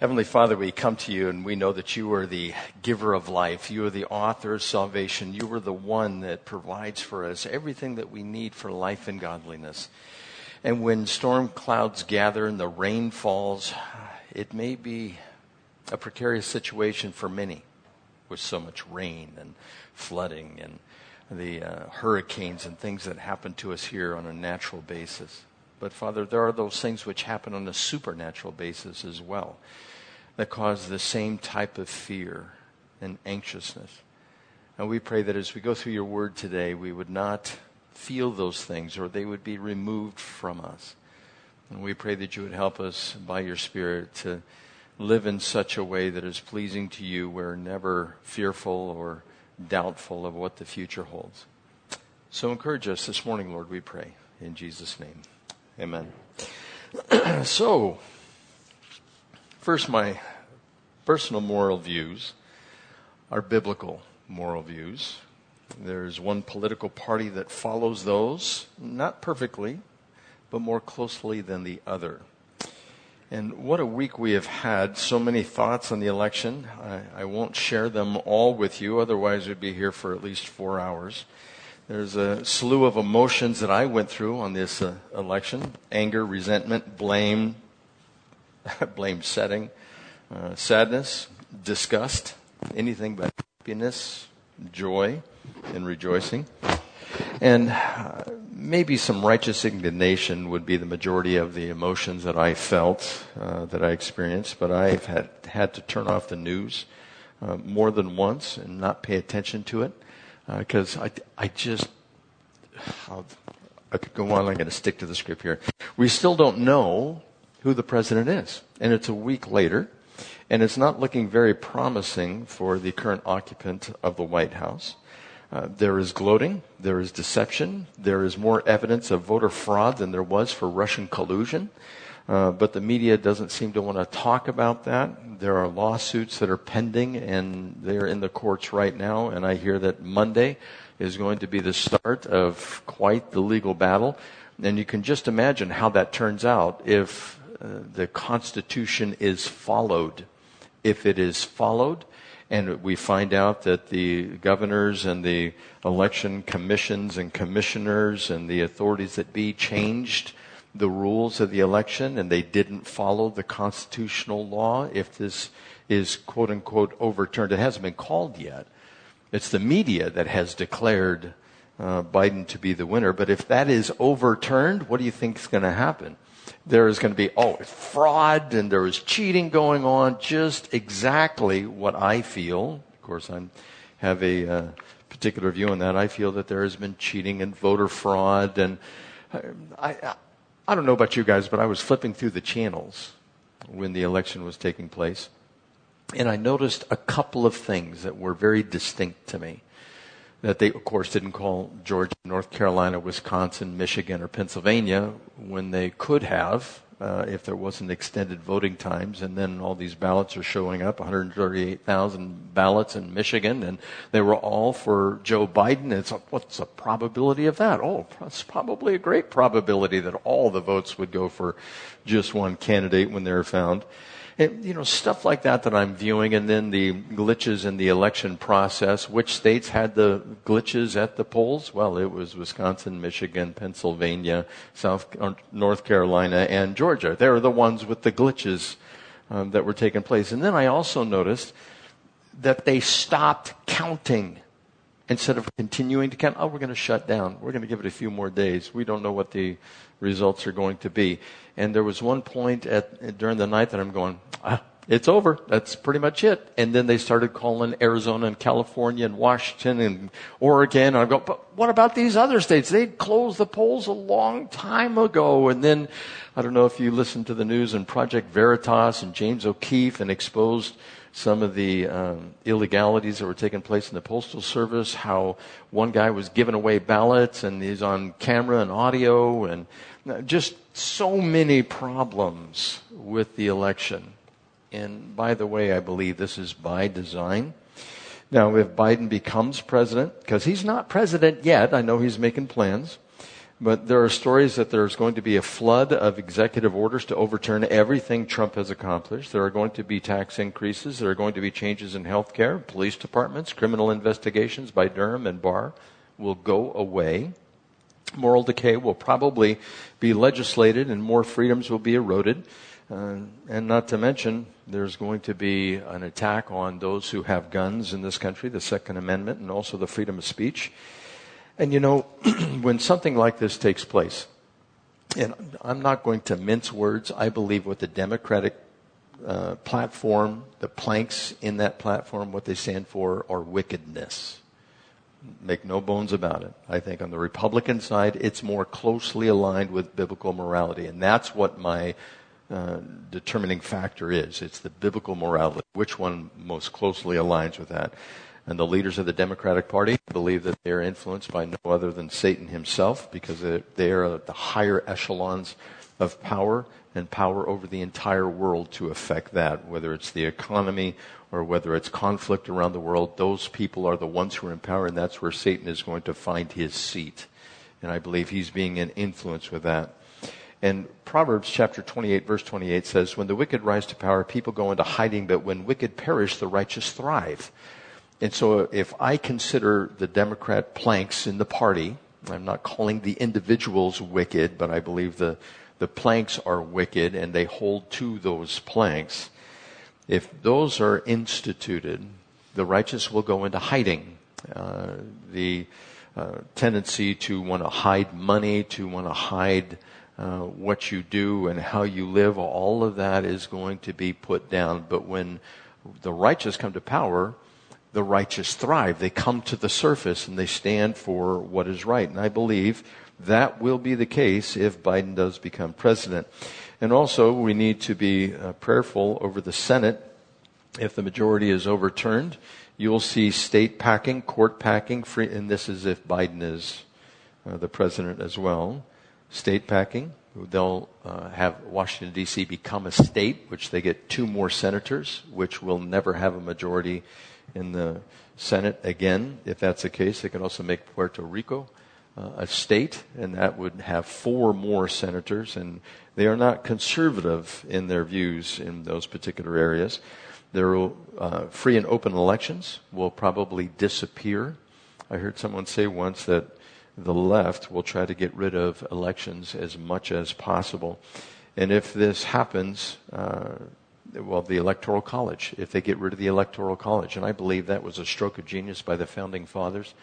Heavenly Father, we come to you and we know that you are the giver of life. You are the author of salvation. You are the one that provides for us everything that we need for life and godliness. And when storm clouds gather and the rain falls, it may be a precarious situation for many with so much rain and flooding and the uh, hurricanes and things that happen to us here on a natural basis. But Father, there are those things which happen on a supernatural basis as well that cause the same type of fear and anxiousness. And we pray that as we go through your word today, we would not feel those things or they would be removed from us. And we pray that you would help us by your Spirit to live in such a way that is pleasing to you. We're never fearful or doubtful of what the future holds. So encourage us this morning, Lord, we pray. In Jesus' name. Amen. so, first, my personal moral views are biblical moral views. There's one political party that follows those, not perfectly, but more closely than the other. And what a week we have had. So many thoughts on the election. I, I, won't share them all with you, otherwise, we'd be here for at least four hours. There's a slew of emotions that I went through on this uh, election anger, resentment, blame, blame setting, uh, sadness, disgust, anything but happiness, joy, and rejoicing. And uh, maybe some righteous indignation would be the majority of the emotions that I felt, uh, that I experienced, but I've had, had to turn off the news uh, more than once and not pay attention to it because uh, I, I just, I'll, I could go on. I'm going to stick to the script here. We still don't know who the president is, and it's a week later. And it's not looking very promising for the current occupant of the White House. Uh, there is gloating, there is deception, there is more evidence of voter fraud than there was for Russian collusion. Uh, but the media doesn't seem to want to talk about that. There are lawsuits that are pending, and they're in the courts right now. And I hear that Monday is going to be the start of quite the legal battle. And you can just imagine how that turns out if uh, the Constitution is followed if it is followed and we find out that the governors and the election commissions and commissioners and the authorities that be changed the rules of the election and they didn't follow the constitutional law, if this is quote unquote overturned, it hasn't been called yet. It's the media that has declared uh, Biden to be the winner. But if that is overturned, what do you think is going to happen? There is going to be, oh, fraud and there is cheating going on, just exactly what I feel. Of course, I have a uh, particular view on that. I feel that there has been cheating and voter fraud. And I, I, I don't know about you guys, but I was flipping through the channels when the election was taking place. And I noticed a couple of things that were very distinct to me that they, of course, didn't call Georgia, North Carolina, Wisconsin, Michigan, or Pennsylvania when they could have uh, if there wasn't extended voting times. And then all these ballots are showing up 138,000 ballots in Michigan, and they were all for Joe Biden. It's what's the probability of that? Oh, it's probably a great probability that all the votes would go for just one candidate when they're found you know, stuff like that that I'm viewing, and then the glitches in the election process. Which states had the glitches at the polls? Well, it was Wisconsin, Michigan, Pennsylvania, South, uh, North Carolina, and Georgia. They were the ones with the glitches um, that were taking place. And then I also noticed that they stopped counting instead of continuing to count. Oh, we're going to shut down. We're going to give it a few more days. We don't know what the results are going to be. And there was one point at, during the night that I'm going, ah, it's over. That's pretty much it. And then they started calling Arizona and California and Washington and Oregon. And I go, but what about these other states? They closed the polls a long time ago. And then, I don't know if you listened to the news and Project Veritas and James O'Keefe and exposed some of the um, illegalities that were taking place in the postal service, how one guy was giving away ballots and he's on camera and audio and just so many problems with the election. And by the way, I believe this is by design. Now, if Biden becomes president, because he's not president yet, I know he's making plans, But there are stories that there's going to be a flood of executive orders to overturn everything Trump has accomplished. There are going to be tax increases. There are going to be changes in health care, police departments, criminal investigations by Durham and Barr will go away. Moral decay will probably be legislated and more freedoms will be eroded. Uh, and not to mention, there's going to be an attack on those who have guns in this country, the Second Amendment, and also the freedom of speech. And you know, when something like this takes place, and I'm not going to mince words, I believe what the Democratic uh, platform, the planks in that platform, what they stand for are wickedness. Make no bones about it. I think on the Republican side, it's more closely aligned with biblical morality. And that's what my uh, determining factor is. It's the biblical morality. Which one most closely aligns with that? And the leaders of the Democratic Party believe that they are influenced by no other than Satan himself because they are at the higher echelons of power and power over the entire world to affect that, whether it's the economy or whether it's conflict around the world. Those people are the ones who are in power, and that's where Satan is going to find his seat. And I believe he's being an influence with that. And Proverbs chapter 28, verse 28 says, When the wicked rise to power, people go into hiding, but when wicked perish, the righteous thrive. And so if I consider the Democrat planks in the party, I'm not calling the individuals wicked, but I believe the, the planks are wicked and they hold to those planks. If those are instituted, the righteous will go into hiding. Uh, the uh, tendency to want to hide money, to want to hide uh, what you do and how you live, all of that is going to be put down. But when the righteous come to power, the righteous thrive. They come to the surface and they stand for what is right. And I believe that will be the case if Biden does become president. And also, we need to be uh, prayerful over the Senate. If the majority is overturned, you'll see state packing, court packing, free, and this is if Biden is uh, the president as well. State packing. They'll uh, have Washington, D.C. become a state, which they get two more senators, which will never have a majority in the Senate again. If that's the case, they could also make Puerto Rico uh, a state, and that would have four more senators. And they are not conservative in their views in those particular areas. Their uh, free and open elections will probably disappear. I heard someone say once that the left will try to get rid of elections as much as possible. And if this happens, uh, well, the Electoral College, if they get rid of the Electoral College. And I believe that was a stroke of genius by the founding fathers.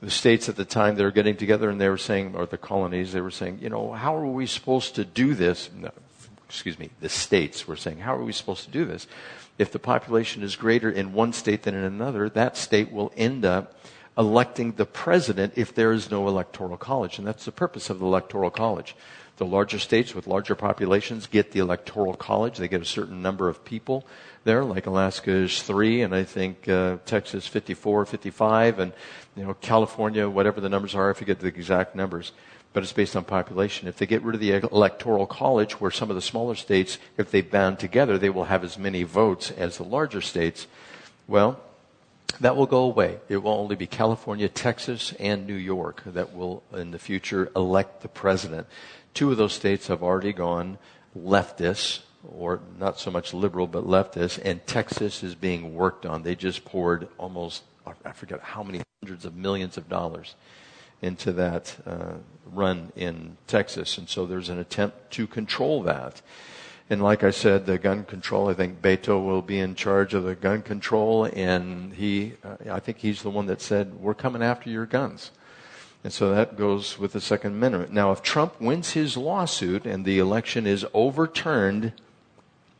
The states at the time, they were getting together and they were saying, or the colonies, they were saying, you know, how are we supposed to do this? No, excuse me, the states were saying, how are we supposed to do this? If the population is greater in one state than in another, that state will end up electing the president if there is no electoral college. And that's the purpose of the electoral college. The larger states with larger populations get the electoral college. They get a certain number of people there, like Alaska is three, and I think uh, Texas 54, 55, and you know California, whatever the numbers are, I forget the exact numbers, but it's based on population. If they get rid of the electoral college, where some of the smaller states, if they band together, they will have as many votes as the larger states. Well, that will go away. It will only be California, Texas, and New York that will, in the future, elect the president. Two of those states have already gone leftist, or not so much liberal, but leftist, and Texas is being worked on. They just poured almost, I forget how many hundreds of millions of dollars into that uh, run in Texas. And so there's an attempt to control that. And like I said, the gun control, I think Beto will be in charge of the gun control, and he, uh, I think he's the one that said, we're coming after your guns. And so that goes with the Second Amendment. Now, if Trump wins his lawsuit and the election is overturned,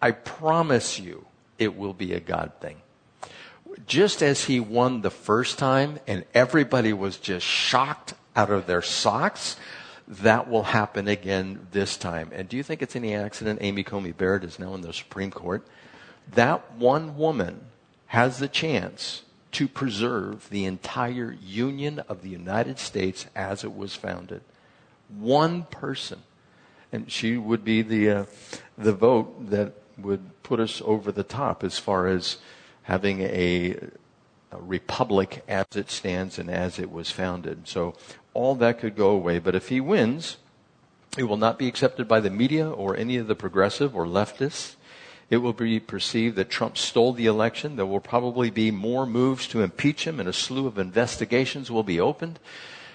I promise you it will be a God thing. Just as he won the first time and everybody was just shocked out of their socks, that will happen again this time. And do you think it's any accident Amy Coney Barrett is now in the Supreme Court? That one woman has the chance to preserve the entire Union of the United States as it was founded. One person. And she would be the, uh, the vote that would put us over the top as far as having a, a republic as it stands and as it was founded. So all that could go away. But if he wins, it will not be accepted by the media or any of the progressive or leftists. It will be perceived that Trump stole the election. There will probably be more moves to impeach him, and a slew of investigations will be opened.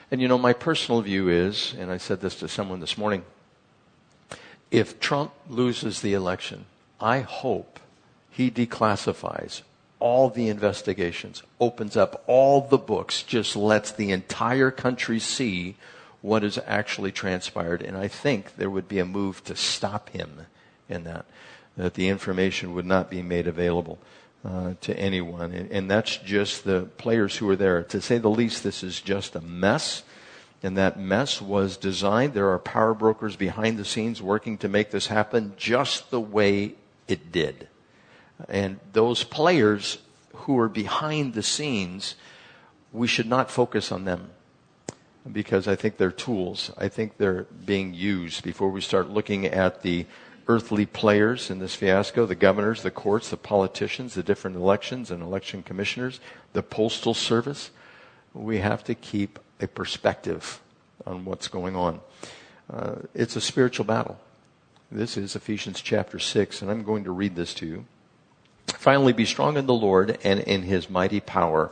And you know, my personal view is, and I said this to someone this morning, if Trump loses the election, I hope he declassifies all the investigations, opens up all the books, just lets the entire country see what has actually transpired. And I think there would be a move to stop him in that, that the information would not be made available. Uh, to anyone. And, and that's just the players who are there. To say the least, this is just a mess. And that mess was designed. There are power brokers behind the scenes working to make this happen just the way it did. And those players who are behind the scenes, we should not focus on them because I think they're tools. I think they're being used before we start looking at the earthly players in this fiasco the governors, the courts, the politicians, the different elections and election commissioners, the postal service. We have to keep a perspective on what's going on. Uh, it's a spiritual battle. This is Ephesians chapter 6, and I'm going to read this to you. Finally, be strong in the Lord and in his mighty power.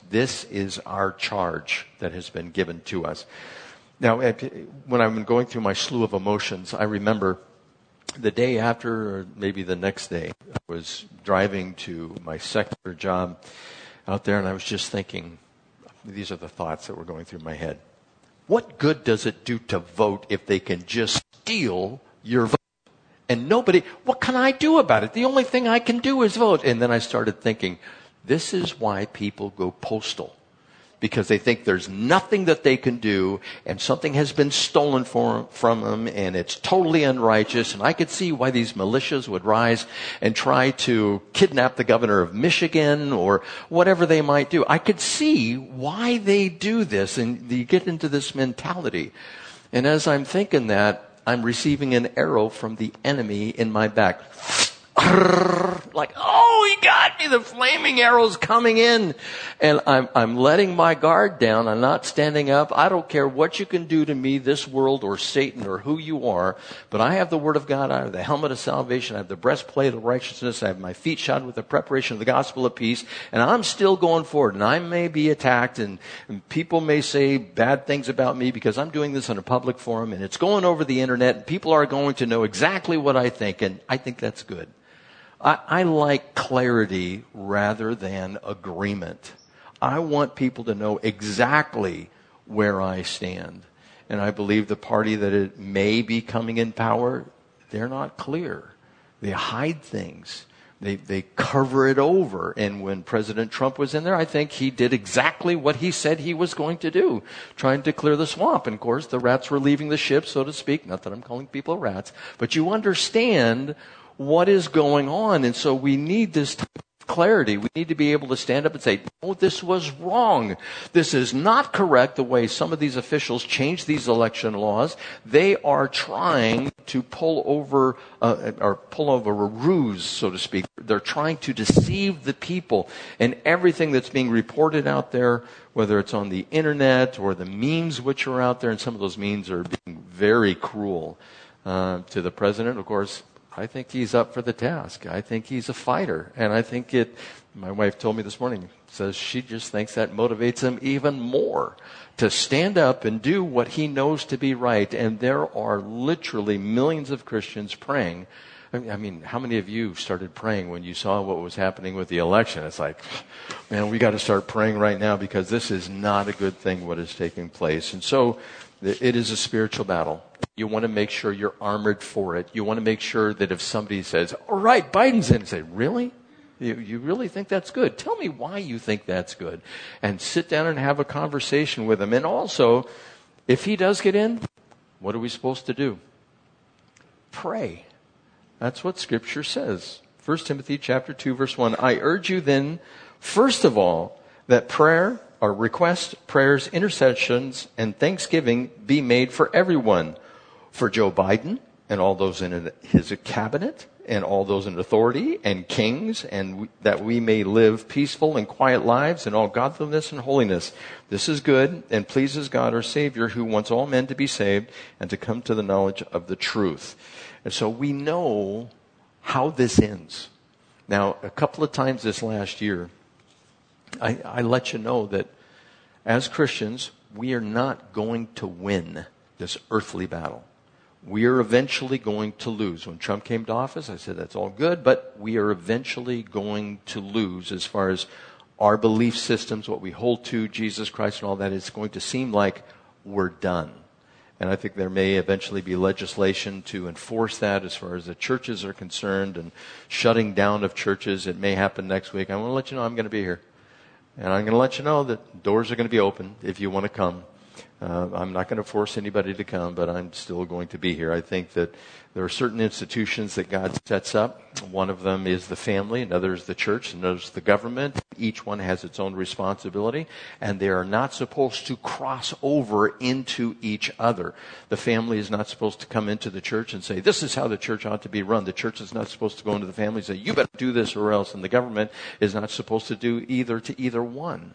This is our charge that has been given to us. Now, when I'm going through my slew of emotions, I remember the day after, or maybe the next day, I was driving to my secular job out there, and I was just thinking, these are the thoughts that were going through my head. What good does it do to vote if they can just steal your vote? And nobody, what can I do about it? The only thing I can do is vote. And then I started thinking, this is why people go postal. Because they think there's nothing that they can do and something has been stolen from them and it's totally unrighteous. And I could see why these militias would rise and try to kidnap the governor of Michigan or whatever they might do. I could see why they do this and you get into this mentality. And as I'm thinking that, I'm receiving an arrow from the enemy in my back like, oh, he got me. The flaming arrow's coming in. And I'm, I'm letting my guard down. I'm not standing up. I don't care what you can do to me, this world or Satan or who you are. But I have the word of God. I have the helmet of salvation. I have the breastplate of righteousness. I have my feet shod with the preparation of the gospel of peace. And I'm still going forward. And I may be attacked and, and people may say bad things about me because I'm doing this in a public forum and it's going over the internet and people are going to know exactly what I think. And I think that's good. I, I like clarity rather than agreement. I want people to know exactly where I stand. And I believe the party that it may be coming in power, they're not clear. They hide things. They, they cover it over. And when President Trump was in there, I think he did exactly what he said he was going to do, trying to clear the swamp. And of course, the rats were leaving the ship, so to speak. Not that I'm calling people rats, but you understand what is going on. And so we need this clarity. We need to be able to stand up and say, oh, this was wrong. This is not correct the way some of these officials change these election laws. They are trying to pull over, uh, or pull over a ruse, so to speak. They're trying to deceive the people. And everything that's being reported out there, whether it's on the internet or the memes which are out there, and some of those memes are being very cruel uh, to the president. Of course, I think he's up for the task. I think he's a fighter. And I think it, my wife told me this morning, says she just thinks that motivates him even more to stand up and do what he knows to be right. And there are literally millions of Christians praying I mean, how many of you started praying when you saw what was happening with the election? It's like, man, we got to start praying right now because this is not a good thing what is taking place. And so it is a spiritual battle. You want to make sure you're armored for it. You want to make sure that if somebody says, all right, Biden's in, say, really? You, you really think that's good? Tell me why you think that's good. And sit down and have a conversation with him. And also, if he does get in, what are we supposed to do? Pray. That's what scripture says. 1 Timothy chapter 2 verse 1. I urge you then, first of all, that prayer or request, prayers, intercessions, and thanksgiving be made for everyone. For Joe Biden and all those in his cabinet and all those in authority and kings and that we may live peaceful and quiet lives in all godliness and holiness. This is good and pleases God our Savior who wants all men to be saved and to come to the knowledge of the truth. And so we know how this ends. Now, a couple of times this last year, I, I let you know that as Christians, we are not going to win this earthly battle. We are eventually going to lose. When Trump came to office, I said that's all good, but we are eventually going to lose as far as our belief systems, what we hold to, Jesus Christ, and all that. It's going to seem like we're done. And I think there may eventually be legislation to enforce that as far as the churches are concerned and shutting down of churches. It may happen next week. I want to let you know I'm going to be here. And I'm going to let you know that doors are going to be open if you want to come. Uh, I'm not going to force anybody to come, but I'm still going to be here. I think that there are certain institutions that God sets up. One of them is the family, another is the church, another is the government. Each one has its own responsibility, and they are not supposed to cross over into each other. The family is not supposed to come into the church and say, This is how the church ought to be run. The church is not supposed to go into the family and say, You better do this or else. And the government is not supposed to do either to either one.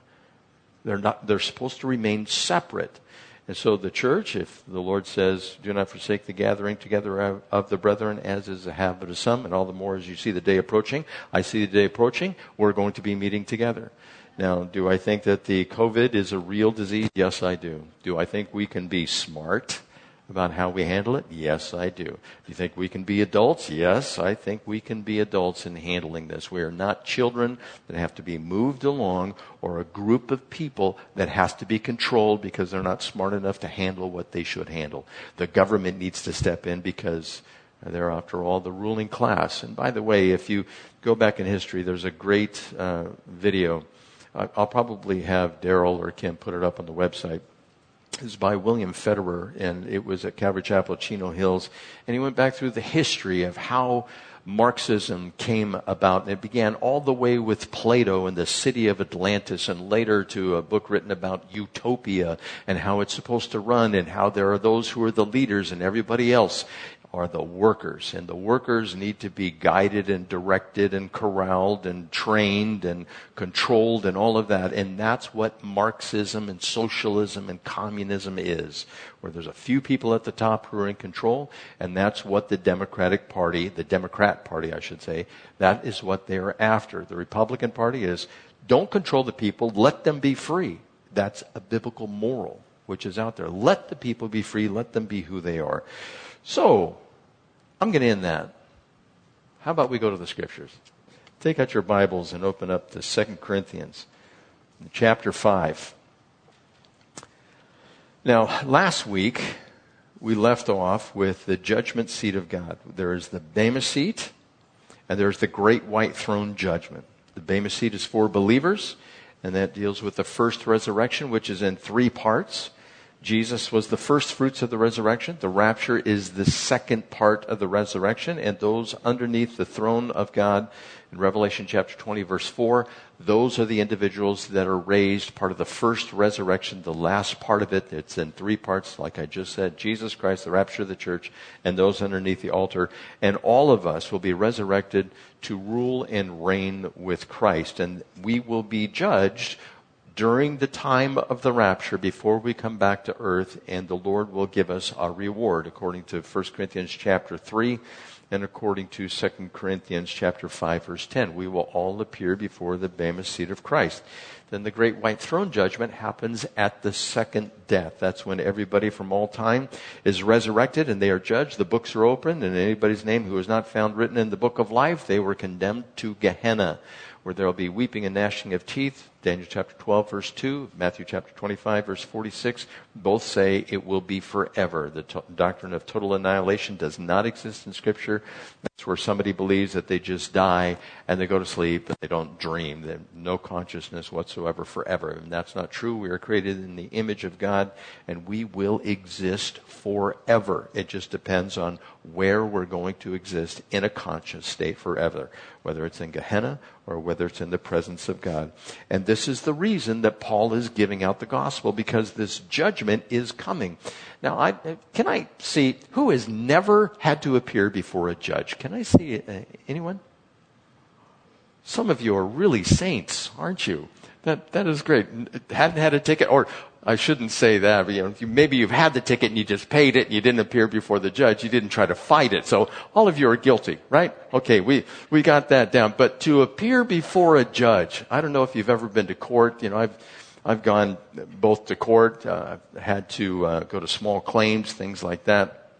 They're, not, they're supposed to remain separate. And so the church, if the Lord says, do not forsake the gathering together of the brethren, as is the habit of some, and all the more as you see the day approaching, I see the day approaching, we're going to be meeting together. Now, do I think that the COVID is a real disease? Yes, I do. Do I think we can be smart? About how we handle it? Yes, I do. Do you think we can be adults? Yes, I think we can be adults in handling this. We are not children that have to be moved along or a group of people that has to be controlled because they're not smart enough to handle what they should handle. The government needs to step in because they're, after all, the ruling class. And by the way, if you go back in history, there's a great uh, video. I'll probably have Daryl or Kim put it up on the website is by William Federer, and it was at Calvary Chapel, Chino Hills. And he went back through the history of how Marxism came about. And it began all the way with Plato and the city of Atlantis, and later to a book written about utopia and how it's supposed to run, and how there are those who are the leaders and everybody else are the workers. And the workers need to be guided and directed and corralled and trained and controlled and all of that. And that's what Marxism and socialism and communism is, where there's a few people at the top who are in control. And that's what the Democratic Party, the Democrat Party, I should say, that is what they're after. The Republican Party is don't control the people, let them be free. That's a biblical moral which is out there. Let the people be free, let them be who they are. So, I'm going to end that. How about we go to the scriptures? Take out your Bibles and open up to 2 Corinthians, chapter 5. Now, last week, we left off with the judgment seat of God. There is the Bema seat, and there's the great white throne judgment. The Bema seat is for believers, and that deals with the first resurrection, which is in three parts. Jesus was the first fruits of the resurrection. The rapture is the second part of the resurrection. And those underneath the throne of God in Revelation chapter 20, verse 4, those are the individuals that are raised, part of the first resurrection, the last part of it. It's in three parts, like I just said Jesus Christ, the rapture of the church, and those underneath the altar. And all of us will be resurrected to rule and reign with Christ. And we will be judged during the time of the rapture before we come back to earth and the Lord will give us our reward according to 1 Corinthians chapter 3 and according to 2 Corinthians chapter 5 verse 10. We will all appear before the Bema seat of Christ. Then the great white throne judgment happens at the second death. That's when everybody from all time is resurrected and they are judged. The books are opened and anybody's name who is not found written in the book of life, they were condemned to Gehenna, where there will be weeping and gnashing of teeth. Daniel chapter 12 verse 2, Matthew chapter 25 verse 46, both say it will be forever. The doctrine of total annihilation does not exist in scripture. That's where somebody believes that they just die and they go to sleep and they don't dream. They no consciousness whatsoever forever. And that's not true. We are created in the image of God and we will exist forever. It just depends on where we're going to exist in a conscious state forever, whether it's in Gehenna or whether it's in the presence of God. And this this is the reason that Paul is giving out the gospel because this judgment is coming. Now, I, can I see who has never had to appear before a judge? Can I see uh, anyone? Some of you are really saints, aren't you? That, that is great. Hadn't had a ticket, or I shouldn't say that. But, you know, maybe you've had the ticket and you just paid it and you didn't appear before the judge. You didn't try to fight it. So all of you are guilty, right? Okay, we, we got that down. But to appear before a judge, I don't know if you've ever been to court. You know, I've, I've gone both to court, uh, I've had to uh, go to small claims, things like that.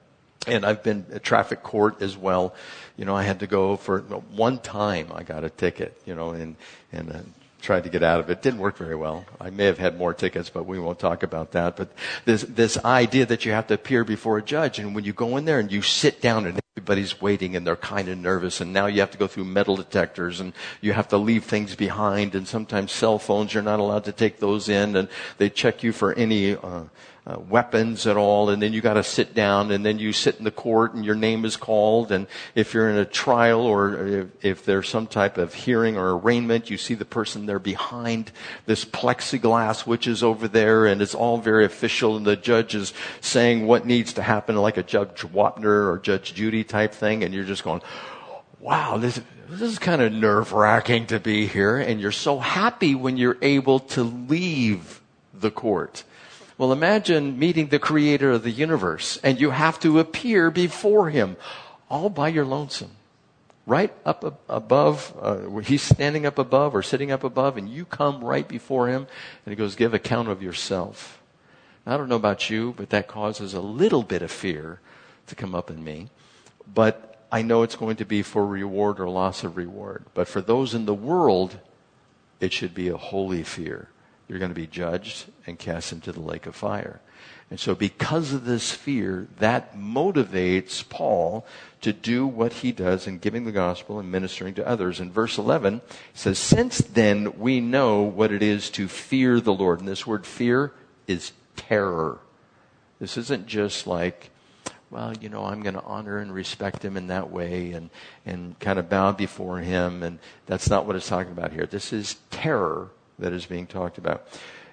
And I've been at traffic court as well. You know, I had to go for one time I got a ticket, you know, and, and uh, tried to get out of it. Didn't work very well. I may have had more tickets, but we won't talk about that. But this, this idea that you have to appear before a judge and when you go in there and you sit down and everybody's waiting and they're kind of nervous and now you have to go through metal detectors and you have to leave things behind and sometimes cell phones you're not allowed to take those in and they check you for any uh, uh, weapons at all, and then you got to sit down, and then you sit in the court, and your name is called, and if you're in a trial or if, if there's some type of hearing or arraignment, you see the person there behind this plexiglass, which is over there, and it's all very official, and the judge is saying what needs to happen, like a Judge Wapner or Judge Judy type thing, and you're just going, wow, this, this is kind of nerve wracking to be here, and you're so happy when you're able to leave the court well, imagine meeting the creator of the universe and you have to appear before him all by your lonesome. Right up above, uh, he's standing up above or sitting up above and you come right before him and he goes, give account of yourself. I don't know about you, but that causes a little bit of fear to come up in me. But I know it's going to be for reward or loss of reward. But for those in the world, it should be a holy fear you're going to be judged and cast into the lake of fire. And so, because of this fear, that motivates Paul to do what he does in giving the gospel and ministering to others. In verse 11, it says, Since then we know what it is to fear the Lord. And this word fear is terror. This isn't just like, well, you know, I'm going to honor and respect him in that way and, and kind of bow before him. And that's not what it's talking about here. This is terror that is being talked about.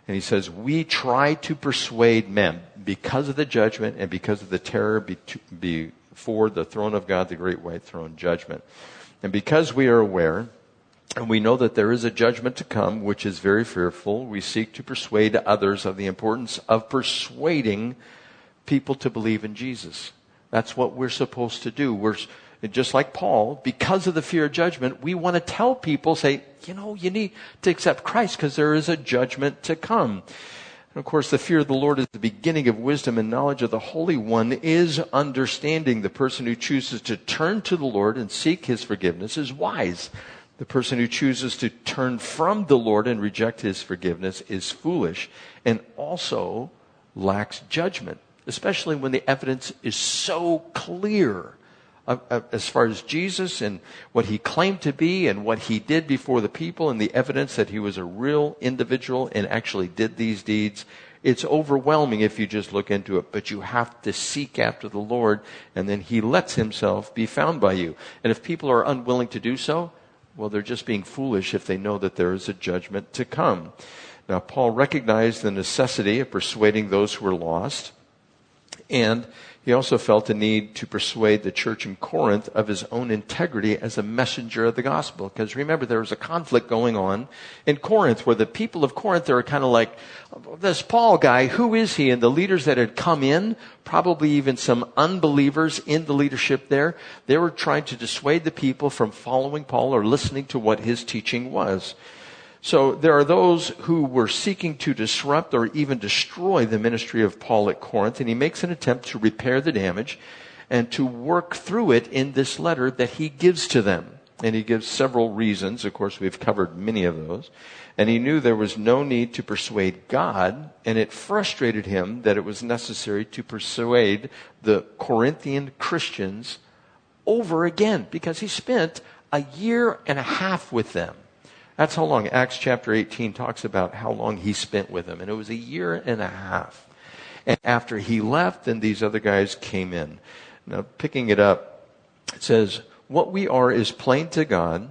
And he says, We try to persuade men because of the judgment and because of the terror before the throne of God, the great white throne judgment. And because we are aware and we know that there is a judgment to come, which is very fearful, we seek to persuade others of the importance of persuading people to believe in Jesus. That's what we're supposed to do. We're, just like Paul, because of the fear of judgment, we want to tell people, say, you know, you need to accept Christ because there is a judgment to come. And of course, the fear of the Lord is the beginning of wisdom and knowledge of the Holy One is understanding. The person who chooses to turn to the Lord and seek his forgiveness is wise. The person who chooses to turn from the Lord and reject his forgiveness is foolish and also lacks judgment, especially when the evidence is so clear as far as Jesus and what he claimed to be and what he did before the people and the evidence that he was a real individual and actually did these deeds. It's overwhelming if you just look into it, but you have to seek after the Lord and then he lets himself be found by you. And if people are unwilling to do so, well, they're just being foolish if they know that there is a judgment to come. Now, Paul recognized the necessity of persuading those who are lost And he also felt the need to persuade the church in Corinth of his own integrity as a messenger of the gospel. Because remember, there was a conflict going on in Corinth where the people of Corinth are kind of like, this Paul guy, who is he? And the leaders that had come in, probably even some unbelievers in the leadership there, they were trying to dissuade the people from following Paul or listening to what his teaching was. So there are those who were seeking to disrupt or even destroy the ministry of Paul at Corinth, and he makes an attempt to repair the damage and to work through it in this letter that he gives to them. And he gives several reasons. Of course, we've covered many of those. And he knew there was no need to persuade God, and it frustrated him that it was necessary to persuade the Corinthian Christians over again because he spent a year and a half with them. That's how long Acts chapter 18 talks about how long he spent with them. And it was a year and a half. And after he left, then these other guys came in. Now, picking it up, it says, What we are is plain to God,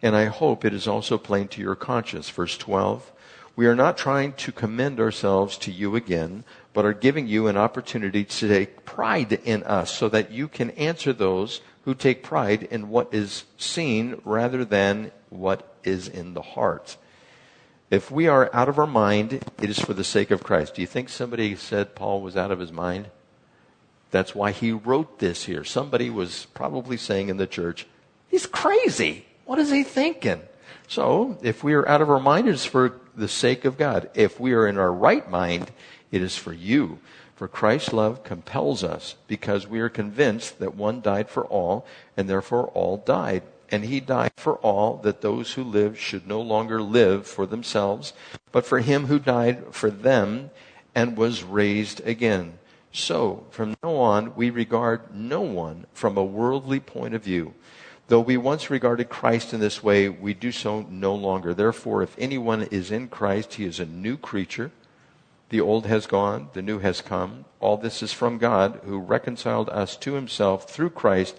and I hope it is also plain to your conscience. Verse 12. We are not trying to commend ourselves to you again, but are giving you an opportunity to take pride in us so that you can answer those who take pride in what is seen rather than what is in the heart. If we are out of our mind, it is for the sake of Christ. Do you think somebody said Paul was out of his mind? That's why he wrote this here. Somebody was probably saying in the church, he's crazy. What is he thinking? So, if we are out of our mind, it is for the sake of God. If we are in our right mind, it is for you. For Christ's love compels us because we are convinced that one died for all and therefore all died. And he died for all that those who live should no longer live for themselves, but for him who died for them and was raised again. So, from now on, we regard no one from a worldly point of view. Though we once regarded Christ in this way, we do so no longer. Therefore, if anyone is in Christ, he is a new creature. The old has gone, the new has come. All this is from God, who reconciled us to himself through Christ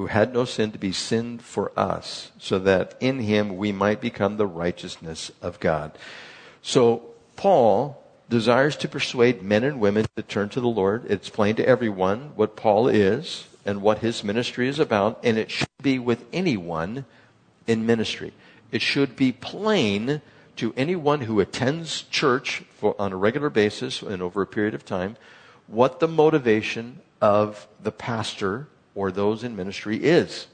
who had no sin to be sin for us, so that in him we might become the righteousness of God. So Paul desires to persuade men and women to turn to the Lord. It's plain to everyone what Paul is and what his ministry is about, and it should be with anyone in ministry. It should be plain to anyone who attends church for, on a regular basis and over a period of time what the motivation of the pastor or those in ministry is.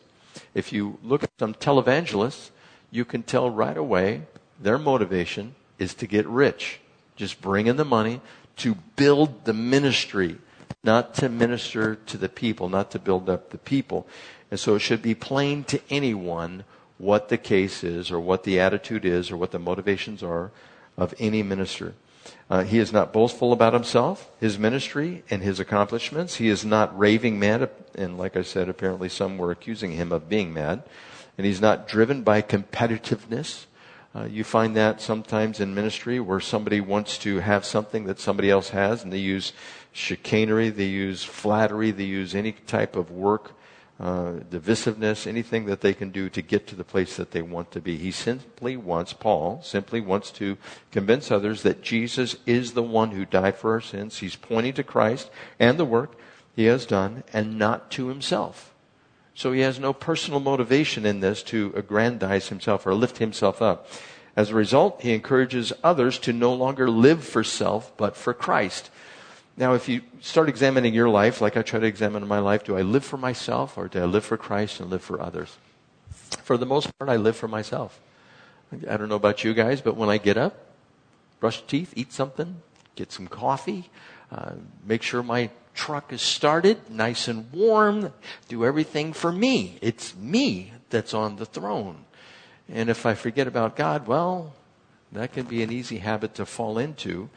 If you look at some televangelists, you can tell right away their motivation is to get rich. Just bring in the money to build the ministry, not to minister to the people, not to build up the people. And so it should be plain to anyone what the case is or what the attitude is or what the motivations are of any minister. Uh, he is not boastful about himself, his ministry, and his accomplishments. He is not raving mad. And like I said, apparently some were accusing him of being mad. And he's not driven by competitiveness. Uh, you find that sometimes in ministry where somebody wants to have something that somebody else has, and they use chicanery, they use flattery, they use any type of work uh, divisiveness, anything that they can do to get to the place that they want to be. He simply wants, Paul simply wants to convince others that Jesus is the one who died for our sins. He's pointing to Christ and the work he has done and not to himself. So he has no personal motivation in this to aggrandize himself or lift himself up. As a result, he encourages others to no longer live for self, but for Christ. Now, if you start examining your life, like I try to examine my life, do I live for myself or do I live for Christ and live for others? For the most part, I live for myself. I don't know about you guys, but when I get up, brush teeth, eat something, get some coffee, uh, make sure my truck is started, nice and warm, do everything for me. It's me that's on the throne. And if I forget about God, well, that can be an easy habit to fall into.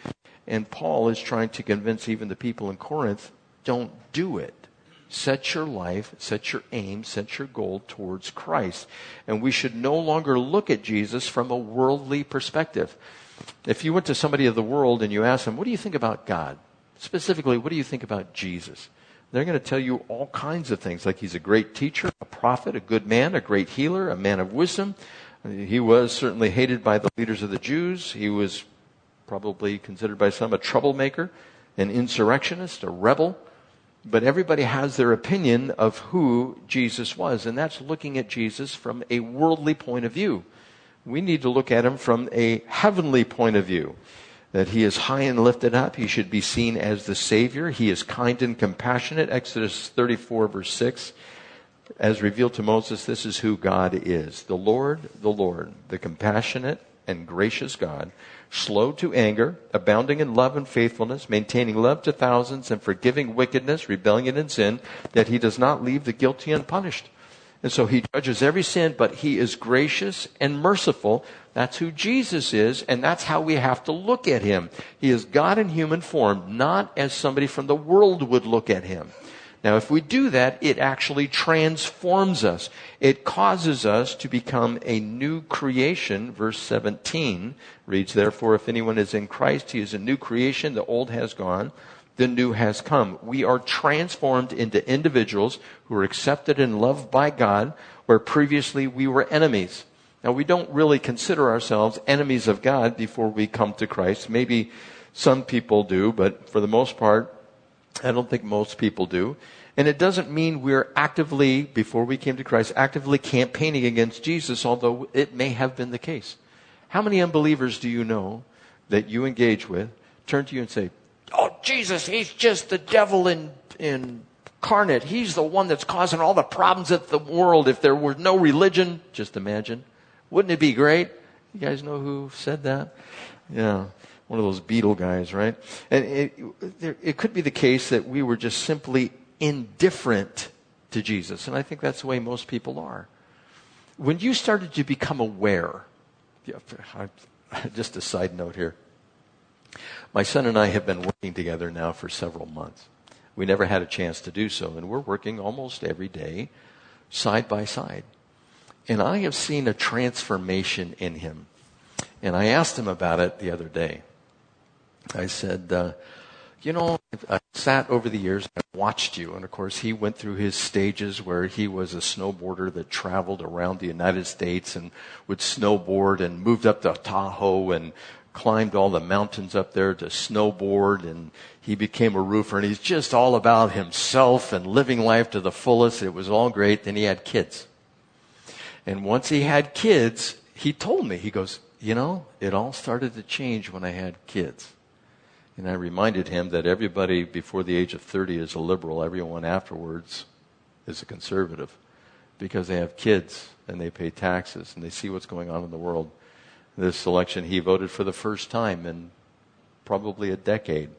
And Paul is trying to convince even the people in Corinth don't do it. set your life, set your aim, set your goal towards Christ. And we should no longer look at Jesus from a worldly perspective. If you went to somebody of the world and you asked them, what do you think about God? Specifically, what do you think about Jesus? They're going to tell you all kinds of things, like he's a great teacher, a prophet, a good man, a great healer, a man of wisdom. He was certainly hated by the leaders of the Jews. He was probably considered by some a troublemaker, an insurrectionist, a rebel. But everybody has their opinion of who Jesus was, and that's looking at Jesus from a worldly point of view. We need to look at him from a heavenly point of view that he is high and lifted up. He should be seen as the Savior. He is kind and compassionate. Exodus 34, verse 6. As revealed to Moses, this is who God is. The Lord, the Lord, the compassionate and gracious God, slow to anger, abounding in love and faithfulness, maintaining love to thousands, and forgiving wickedness, rebellion, and sin, that he does not leave the guilty unpunished. And so he judges every sin, but he is gracious and merciful. That's who Jesus is, and that's how we have to look at him. He is God in human form, not as somebody from the world would look at him. Now, if we do that, it actually transforms us. It causes us to become a new creation. Verse 17 reads, Therefore, if anyone is in Christ, he is a new creation. The old has gone the new has come. We are transformed into individuals who are accepted and loved by God, where previously we were enemies. Now, we don't really consider ourselves enemies of God before we come to Christ. Maybe some people do, but for the most part, I don't think most people do. And it doesn't mean we're actively, before we came to Christ, actively campaigning against Jesus, although it may have been the case. How many unbelievers do you know that you engage with turn to you and say, oh, Jesus, he's just the devil in, incarnate. He's the one that's causing all the problems of the world. If there were no religion, just imagine. Wouldn't it be great? You guys know who said that? Yeah. One of those beetle guys, right? And it, it could be the case that we were just simply indifferent to Jesus. And I think that's the way most people are. When you started to become aware, just a side note here. My son and I have been working together now for several months. We never had a chance to do so, and we're working almost every day, side by side. And I have seen a transformation in him. And I asked him about it the other day. I said, uh, you know, I sat over the years and watched you. And of course, he went through his stages where he was a snowboarder that traveled around the United States and would snowboard and moved up to Tahoe and climbed all the mountains up there to snowboard and he became a roofer and he's just all about himself and living life to the fullest. It was all great. Then he had kids. And once he had kids, he told me, he goes, you know, it all started to change when I had kids. And I reminded him that everybody before the age of 30 is a liberal. Everyone afterwards is a conservative because they have kids and they pay taxes and they see what's going on in the world this election, he voted for the first time in probably a decade.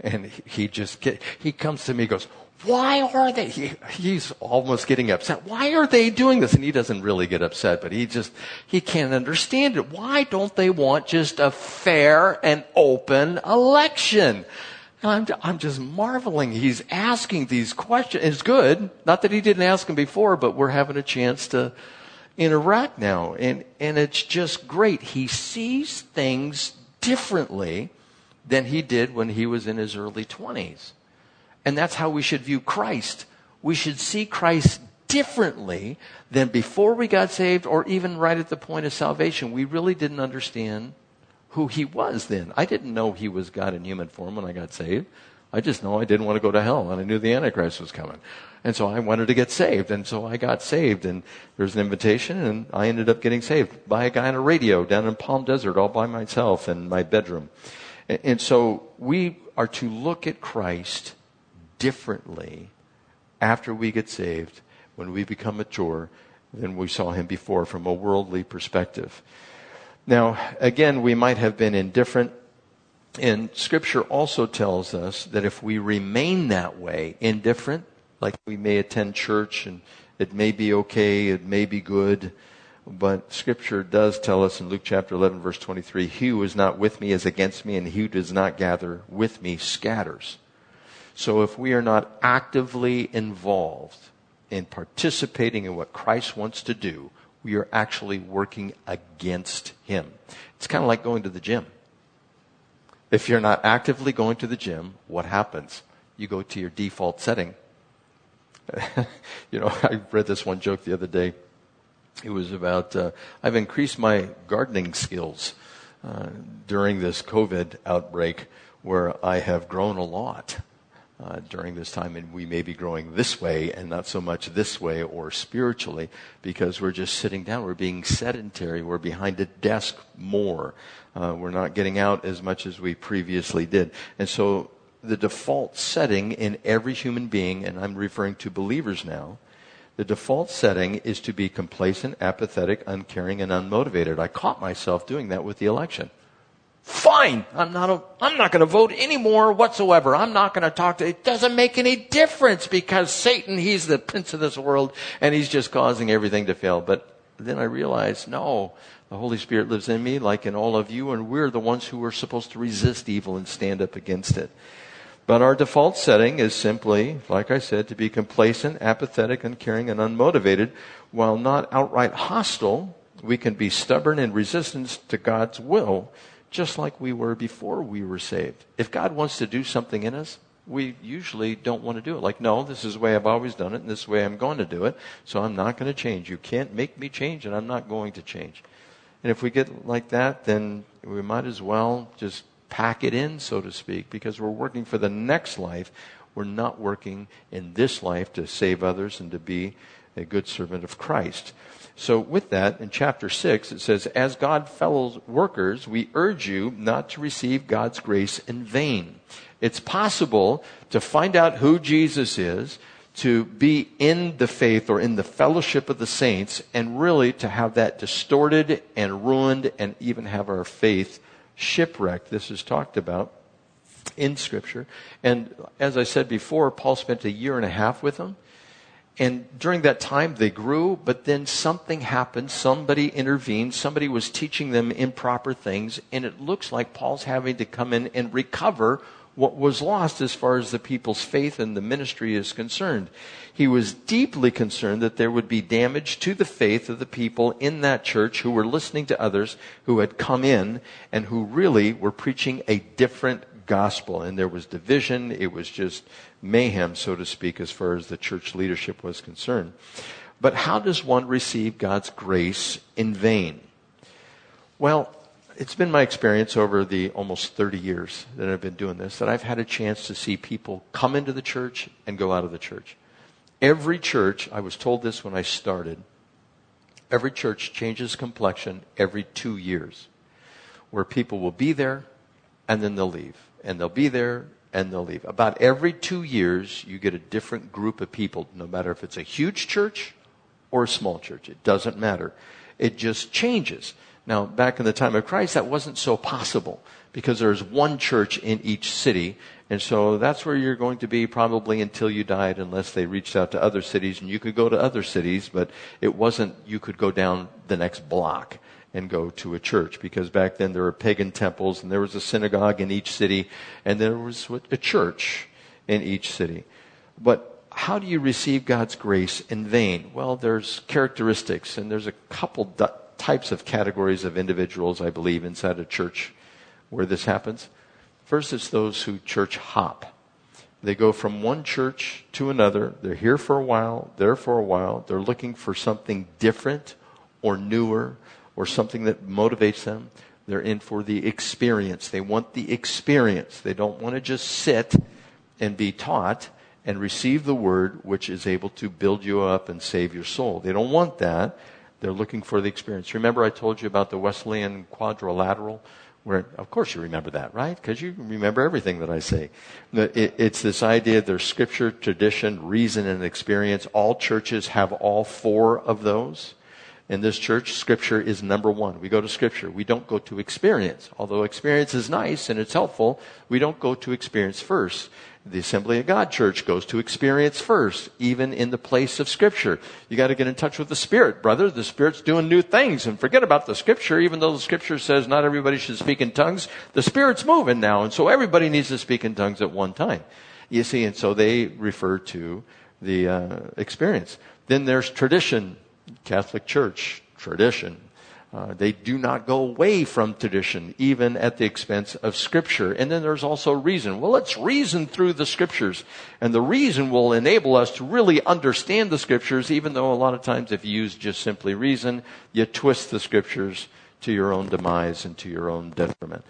And he just get, he comes to me, goes, why are they, he, he's almost getting upset. Why are they doing this? And he doesn't really get upset, but he just, he can't understand it. Why don't they want just a fair and open election? I'm, I'm just marveling. He's asking these questions. It's good. Not that he didn't ask them before, but we're having a chance to, interact now, and, and it's just great. He sees things differently than he did when he was in his early 20s. And that's how we should view Christ. We should see Christ differently than before we got saved or even right at the point of salvation. We really didn't understand who he was then. I didn't know he was God in human form when I got saved. I just know I didn't want to go to hell and I knew the Antichrist was coming. And so I wanted to get saved. And so I got saved. And there's an invitation, and I ended up getting saved by a guy on a radio down in Palm Desert all by myself in my bedroom. And so we are to look at Christ differently after we get saved, when we become mature, than we saw him before from a worldly perspective. Now, again, we might have been indifferent. And scripture also tells us that if we remain that way, indifferent, like we may attend church and it may be okay, it may be good, but scripture does tell us in Luke chapter 11 verse 23, he who is not with me is against me and he who does not gather with me scatters. So if we are not actively involved in participating in what Christ wants to do, we are actually working against Him. It's kind of like going to the gym. If you're not actively going to the gym, what happens? You go to your default setting. you know, I read this one joke the other day. It was about uh, I've increased my gardening skills uh, during this COVID outbreak, where I have grown a lot. Uh, during this time, and we may be growing this way and not so much this way or spiritually because we're just sitting down. We're being sedentary. We're behind a desk more. Uh, we're not getting out as much as we previously did. And so the default setting in every human being, and I'm referring to believers now, the default setting is to be complacent, apathetic, uncaring, and unmotivated. I caught myself doing that with the election. Fine. I'm not, a, I'm not going to vote anymore whatsoever. I'm not going to talk to, it doesn't make any difference because Satan, he's the prince of this world and he's just causing everything to fail. But then I realized, no, the Holy Spirit lives in me like in all of you and we're the ones who are supposed to resist evil and stand up against it. But our default setting is simply, like I said, to be complacent, apathetic, uncaring, and unmotivated. While not outright hostile, we can be stubborn in resistance to God's will just like we were before we were saved. If God wants to do something in us, we usually don't want to do it. Like, no, this is the way I've always done it, and this way I'm going to do it, so I'm not going to change. You can't make me change, and I'm not going to change. And if we get like that, then we might as well just pack it in, so to speak, because we're working for the next life. We're not working in this life to save others and to be a good servant of Christ. So, with that, in chapter 6, it says, As God fellow workers, we urge you not to receive God's grace in vain. It's possible to find out who Jesus is, to be in the faith or in the fellowship of the saints, and really to have that distorted and ruined and even have our faith shipwrecked. This is talked about in Scripture. And as I said before, Paul spent a year and a half with them. And during that time, they grew, but then something happened. Somebody intervened. Somebody was teaching them improper things. And it looks like Paul's having to come in and recover what was lost as far as the people's faith and the ministry is concerned. He was deeply concerned that there would be damage to the faith of the people in that church who were listening to others who had come in and who really were preaching a different gospel. And there was division. It was just mayhem, so to speak, as far as the church leadership was concerned. But how does one receive God's grace in vain? Well, it's been my experience over the almost 30 years that I've been doing this that I've had a chance to see people come into the church and go out of the church. Every church, I was told this when I started, every church changes complexion every two years, where people will be there and then they'll leave. And they'll be there and they'll leave. About every two years, you get a different group of people, no matter if it's a huge church or a small church. It doesn't matter. It just changes. Now, back in the time of Christ, that wasn't so possible because there's one church in each city. And so that's where you're going to be probably until you died, unless they reached out to other cities. And you could go to other cities, but it wasn't you could go down the next block and go to a church because back then there were pagan temples and there was a synagogue in each city and there was a church in each city. But how do you receive God's grace in vain? Well, there's characteristics and there's a couple types of categories of individuals, I believe, inside a church where this happens. First, it's those who church hop. They go from one church to another. They're here for a while, there for a while. They're looking for something different or newer or something that motivates them. They're in for the experience. They want the experience. They don't want to just sit and be taught and receive the word which is able to build you up and save your soul. They don't want that. They're looking for the experience. Remember I told you about the Wesleyan quadrilateral? Where, of course you remember that, right? Because you remember everything that I say. It's this idea there's scripture, tradition, reason, and experience. All churches have all four of those in this church, Scripture is number one. We go to Scripture. We don't go to experience. Although experience is nice and it's helpful, we don't go to experience first. The Assembly of God Church goes to experience first, even in the place of Scripture. You got to get in touch with the Spirit, brother. The Spirit's doing new things, and forget about the Scripture. Even though the Scripture says not everybody should speak in tongues, the Spirit's moving now, and so everybody needs to speak in tongues at one time. You see, and so they refer to the uh, experience. Then there's tradition, Catholic Church, tradition. Uh, they do not go away from tradition, even at the expense of Scripture. And then there's also reason. Well, let's reason through the Scriptures. And the reason will enable us to really understand the Scriptures, even though a lot of times if you use just simply reason, you twist the Scriptures to your own demise and to your own detriment.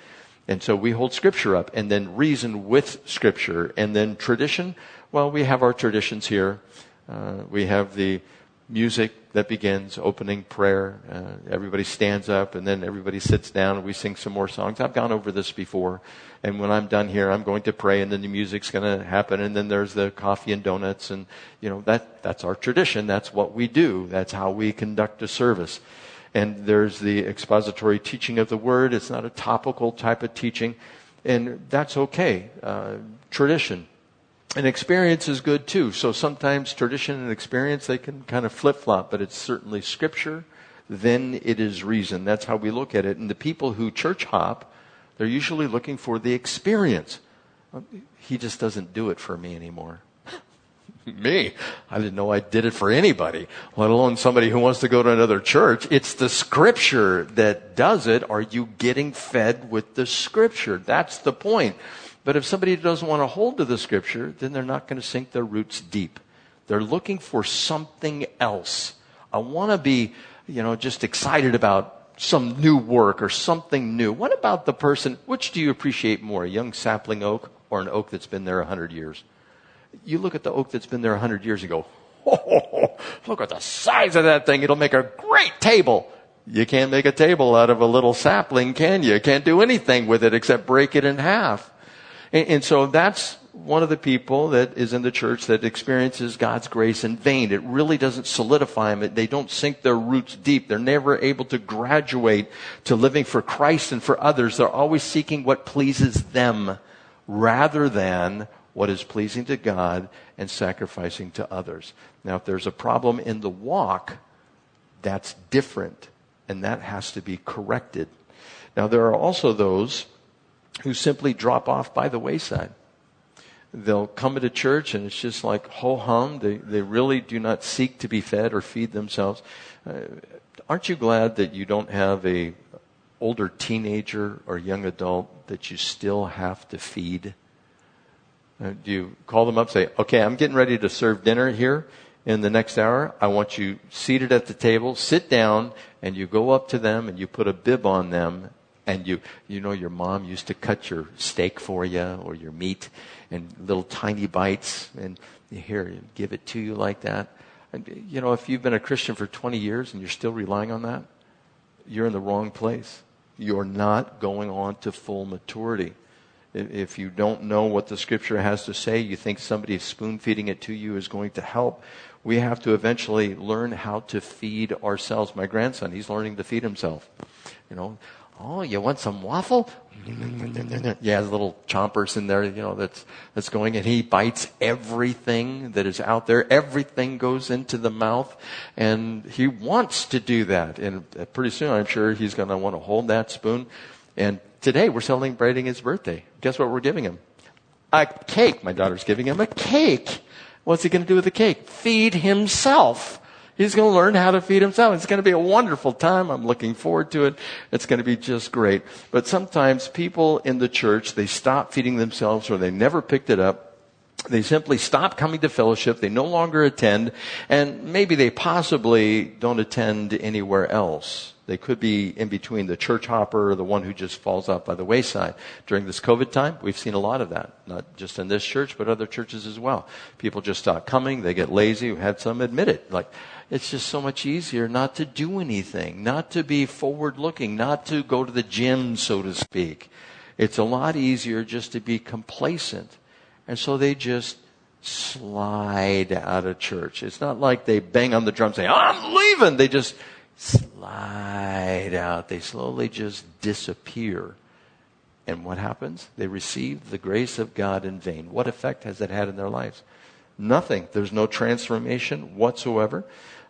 And so we hold Scripture up and then reason with Scripture. And then tradition, well, we have our traditions here. Uh, we have the music that begins, opening prayer. Uh, everybody stands up and then everybody sits down and we sing some more songs. I've gone over this before. And when I'm done here, I'm going to pray and then the music's going to happen and then there's the coffee and donuts and, you know, that, that's our tradition. That's what we do. That's how we conduct a service. And there's the expository teaching of the word. It's not a topical type of teaching. And that's okay. Uh, tradition and experience is good too. So sometimes tradition and experience, they can kind of flip flop, but it's certainly scripture, then it is reason. That's how we look at it. And the people who church hop, they're usually looking for the experience. He just doesn't do it for me anymore. me? I didn't know I did it for anybody, let alone somebody who wants to go to another church. It's the scripture that does it. Are you getting fed with the scripture? That's the point. But if somebody doesn't want to hold to the scripture, then they're not going to sink their roots deep. They're looking for something else. I want to be, you know, just excited about some new work or something new. What about the person, which do you appreciate more, a young sapling oak or an oak that's been there a hundred years? You look at the oak that's been there a hundred years and go, oh, look at the size of that thing. It'll make a great table. You can't make a table out of a little sapling, can you? You can't do anything with it except break it in half. And, and so that's one of the people that is in the church that experiences God's grace in vain. It really doesn't solidify them. They don't sink their roots deep. They're never able to graduate to living for Christ and for others. They're always seeking what pleases them rather than what is pleasing to God and sacrificing to others. Now, if there's a problem in the walk, that's different and that has to be corrected. Now, there are also those who simply drop off by the wayside. They'll come into church and it's just like ho hum. They, they really do not seek to be fed or feed themselves. Uh, aren't you glad that you don't have a older teenager or young adult that you still have to feed? Uh, do you call them up say, okay, I'm getting ready to serve dinner here in the next hour. I want you seated at the table, sit down, and you go up to them and you put a bib on them and you you know your mom used to cut your steak for you or your meat in little tiny bites and here give it to you like that. And, you know if you've been a christian for 20 years and you're still relying on that you're in the wrong place. You're not going on to full maturity. If you don't know what the scripture has to say you think somebody spoon feeding it to you is going to help. We have to eventually learn how to feed ourselves. My grandson he's learning to feed himself you know Oh, you want some waffle? Yeah, has little chompers in there, you know, that's, that's going, and he bites everything that is out there. Everything goes into the mouth, and he wants to do that. And uh, pretty soon, I'm sure he's going to want to hold that spoon. And today, we're celebrating his birthday. Guess what we're giving him? A cake. My daughter's giving him a cake. What's he going to do with the cake? Feed himself. He's going to learn how to feed himself. It's going to be a wonderful time. I'm looking forward to it. It's going to be just great. But sometimes people in the church, they stop feeding themselves or they never picked it up. They simply stop coming to fellowship. They no longer attend. And maybe they possibly don't attend anywhere else. They could be in between the church hopper or the one who just falls out by the wayside. During this COVID time, we've seen a lot of that. Not just in this church, but other churches as well. People just stop coming. They get lazy. We've had some admit it. Like, it's just so much easier not to do anything, not to be forward looking, not to go to the gym, so to speak. It's a lot easier just to be complacent. And so they just slide out of church. It's not like they bang on the drum saying, I'm leaving. They just slide out. They slowly just disappear. And what happens? They receive the grace of God in vain. What effect has that had in their lives? Nothing. There's no transformation whatsoever.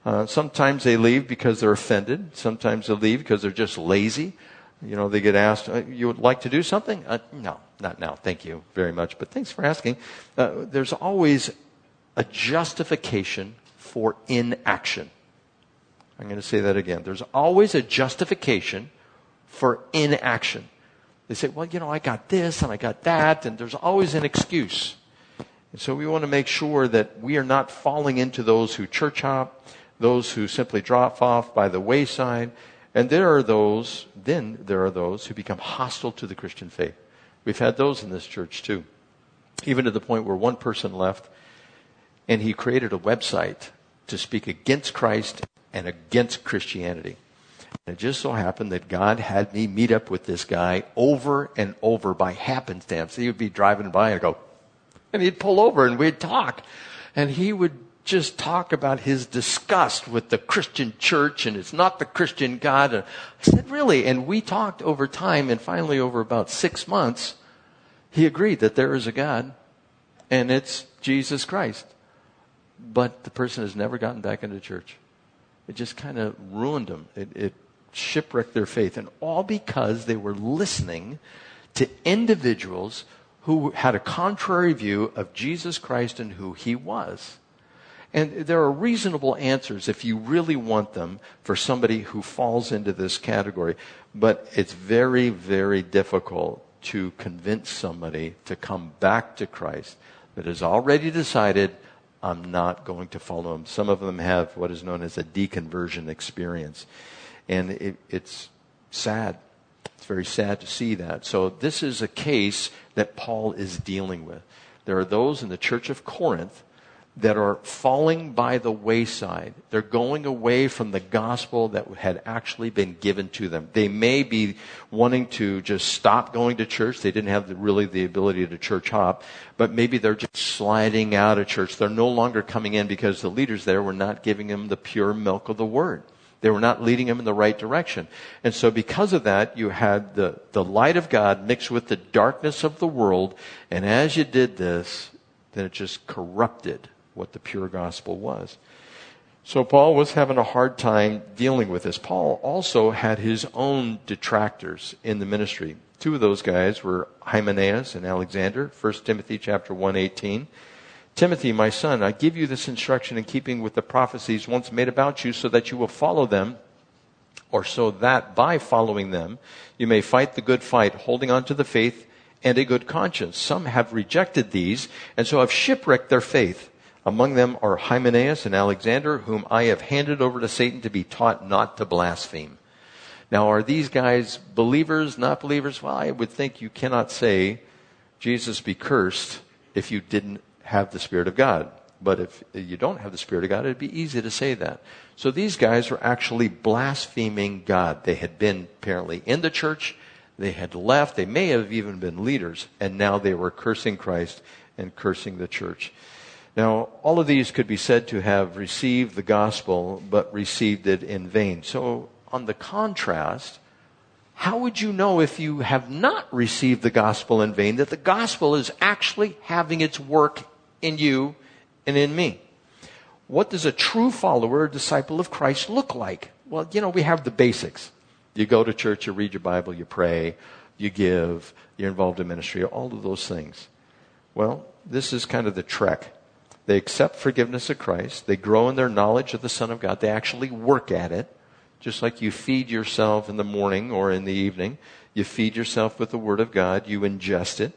Uh, sometimes they leave because they're offended. Sometimes they leave because they're just lazy. You know, they get asked, uh, you would like to do something? Uh, no, not now. Thank you very much. But thanks for asking. Uh, there's always a justification for inaction. I'm going to say that again. There's always a justification for inaction. They say, well, you know, I got this and I got that, and there's always an excuse. And so we want to make sure that we are not falling into those who church hop, those who simply drop off by the wayside. And there are those, then there are those who become hostile to the Christian faith. We've had those in this church too. Even to the point where one person left and he created a website to speak against Christ and against Christianity. And it just so happened that God had me meet up with this guy over and over by happenstance. He would be driving by and go, and he'd pull over and we'd talk. And he would just talk about his disgust with the Christian church and it's not the Christian God. I said, really? And we talked over time and finally over about six months, he agreed that there is a God and it's Jesus Christ. But the person has never gotten back into church. It just kind of ruined them. It, it shipwrecked their faith. And all because they were listening to individuals who had a contrary view of Jesus Christ and who he was. And there are reasonable answers if you really want them for somebody who falls into this category. But it's very, very difficult to convince somebody to come back to Christ that has already decided I'm not going to follow him. Some of them have what is known as a deconversion experience. And it, it's sad. It's very sad to see that. So, this is a case that Paul is dealing with. There are those in the church of Corinth that are falling by the wayside. They're going away from the gospel that had actually been given to them. They may be wanting to just stop going to church. They didn't have the, really the ability to church hop, but maybe they're just sliding out of church. They're no longer coming in because the leaders there were not giving them the pure milk of the word. They were not leading them in the right direction. And so because of that, you had the, the light of God mixed with the darkness of the world. And as you did this, then it just corrupted what the pure gospel was. So Paul was having a hard time dealing with this. Paul also had his own detractors in the ministry. Two of those guys were Hymenaeus and Alexander, 1 Timothy chapter 118. Timothy, my son, I give you this instruction in keeping with the prophecies once made about you so that you will follow them or so that by following them you may fight the good fight, holding on to the faith and a good conscience. Some have rejected these and so have shipwrecked their faith. Among them are Hymenaeus and Alexander, whom I have handed over to Satan to be taught not to blaspheme. Now, are these guys believers, not believers? Well, I would think you cannot say, Jesus be cursed, if you didn't have the Spirit of God. But if you don't have the Spirit of God, it'd be easy to say that. So these guys were actually blaspheming God. They had been apparently in the church, they had left, they may have even been leaders, and now they were cursing Christ and cursing the church. Now, all of these could be said to have received the gospel, but received it in vain. So, on the contrast, how would you know if you have not received the gospel in vain that the gospel is actually having its work in you and in me? What does a true follower, disciple of Christ look like? Well, you know, we have the basics. You go to church, you read your Bible, you pray, you give, you're involved in ministry, all of those things. Well, this is kind of the trek they accept forgiveness of Christ. They grow in their knowledge of the Son of God. They actually work at it. Just like you feed yourself in the morning or in the evening, you feed yourself with the Word of God, you ingest it.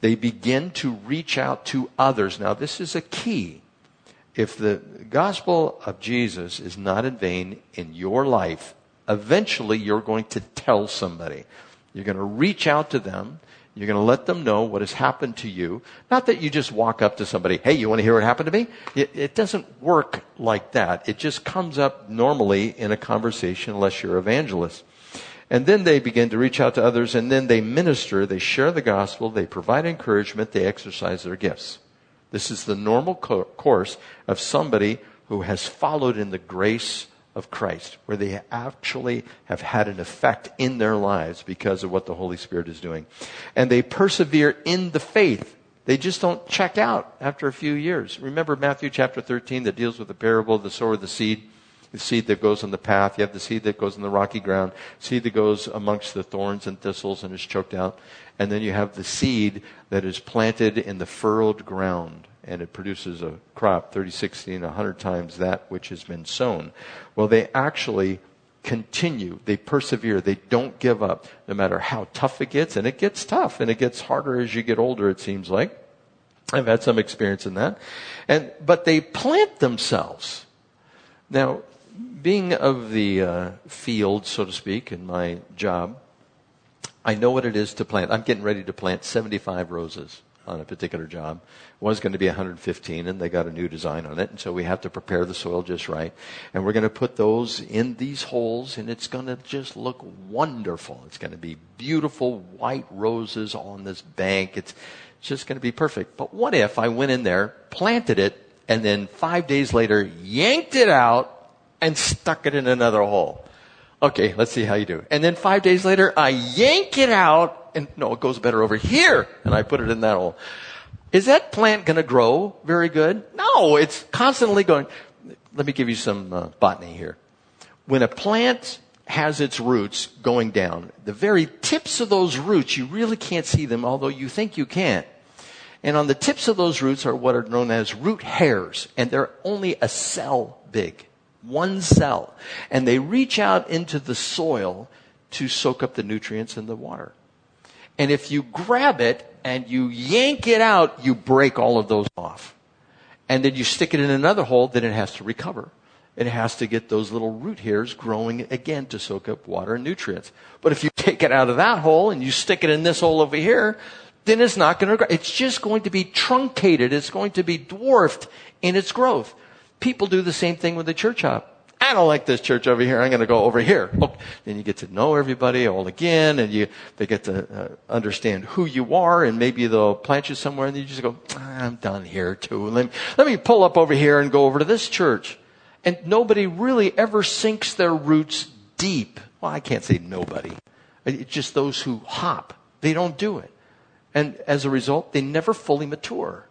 They begin to reach out to others. Now, this is a key. If the gospel of Jesus is not in vain in your life, eventually you're going to tell somebody. You're going to reach out to them. You're going to let them know what has happened to you. Not that you just walk up to somebody, hey, you want to hear what happened to me? It, it, doesn't work like that. It just comes up normally in a conversation unless you're evangelist. And then they begin to reach out to others and then they minister, they share the gospel, they provide encouragement, they exercise their gifts. This is the normal co- course of somebody who has followed in the grace of Christ, where they actually have had an effect in their lives because of what the Holy Spirit is doing. And they persevere in the faith. They just don't check out after a few years. Remember Matthew chapter 13 that deals with the parable of the sower of the seed? the seed that goes on the path, you have the seed that goes in the rocky ground, seed that goes amongst the thorns and thistles and is choked out, and then you have the seed that is planted in the furrowed ground and it produces a crop 30, 60, and 100 times that which has been sown. Well, they actually continue. They persevere. They don't give up no matter how tough it gets. And it gets tough and it gets harder as you get older, it seems like. I've had some experience in that. And, but they plant themselves. Now, being of the uh, field, so to speak, in my job, I know what it is to plant. I'm getting ready to plant 75 roses on a particular job. Was going to be 115 and they got a new design on it. And so we have to prepare the soil just right. And we're going to put those in these holes and it's going to just look wonderful. It's going to be beautiful white roses on this bank. It's just going to be perfect. But what if I went in there, planted it, and then five days later yanked it out and stuck it in another hole? Okay, let's see how you do. And then five days later, I yank it out and no, it goes better over here. And I put it in that hole. Is that plant going to grow very good? No, it's constantly going. Let me give you some uh, botany here. When a plant has its roots going down, the very tips of those roots, you really can't see them, although you think you can. And on the tips of those roots are what are known as root hairs, and they're only a cell big one cell. And they reach out into the soil to soak up the nutrients in the water. And if you grab it and you yank it out, you break all of those off. And then you stick it in another hole, then it has to recover. It has to get those little root hairs growing again to soak up water and nutrients. But if you take it out of that hole and you stick it in this hole over here, then it's not going to. It's just going to be truncated. It's going to be dwarfed in its growth. People do the same thing with the church hop. I don't like this church over here. I'm going to go over here. Oh, then you get to know everybody all again, and you they get to uh, understand who you are, and maybe they'll plant you somewhere, and you just go, ah, I'm done here too. Let me, let me pull up over here and go over to this church. And nobody really ever sinks their roots deep. Well, I can't say nobody. It's just those who hop. They don't do it. And as a result, they never fully mature.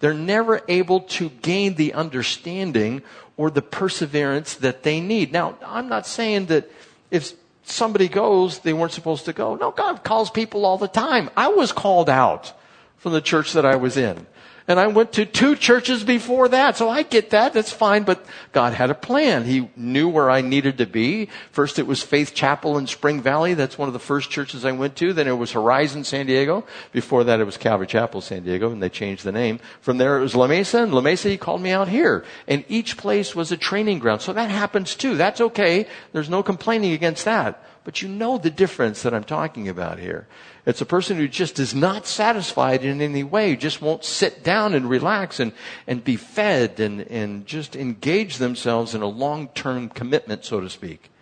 They're never able to gain the understanding or the perseverance that they need. Now, I'm not saying that if somebody goes, they weren't supposed to go. No, God calls people all the time. I was called out from the church that I was in. And I went to two churches before that, so I get that. That's fine. But God had a plan. He knew where I needed to be. First, it was Faith Chapel in Spring Valley. That's one of the first churches I went to. Then it was Horizon San Diego. Before that, it was Calvary Chapel San Diego, and they changed the name. From there, it was La Mesa, and La Mesa, he called me out here. And each place was a training ground. So that happens too. That's okay. There's no complaining against that. But you know the difference that I'm talking about here. It's a person who just is not satisfied in any way, just won't sit down and relax and, and be fed and, and just engage themselves in a long term commitment, so to speak.